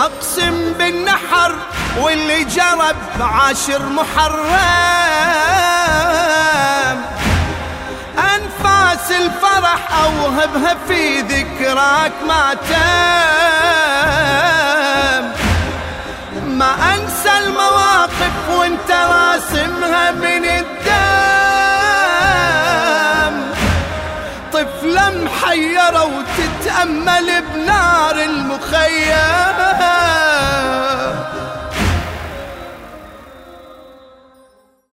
أقسم بالنحر واللي جرب عاشر محرم. أنفاس الفرح أوهبها في ذكراك ما تم. ما أنسى المواقف وانت راسمها من الدم. طفلة محيرة وتتأمل بنار المخيم.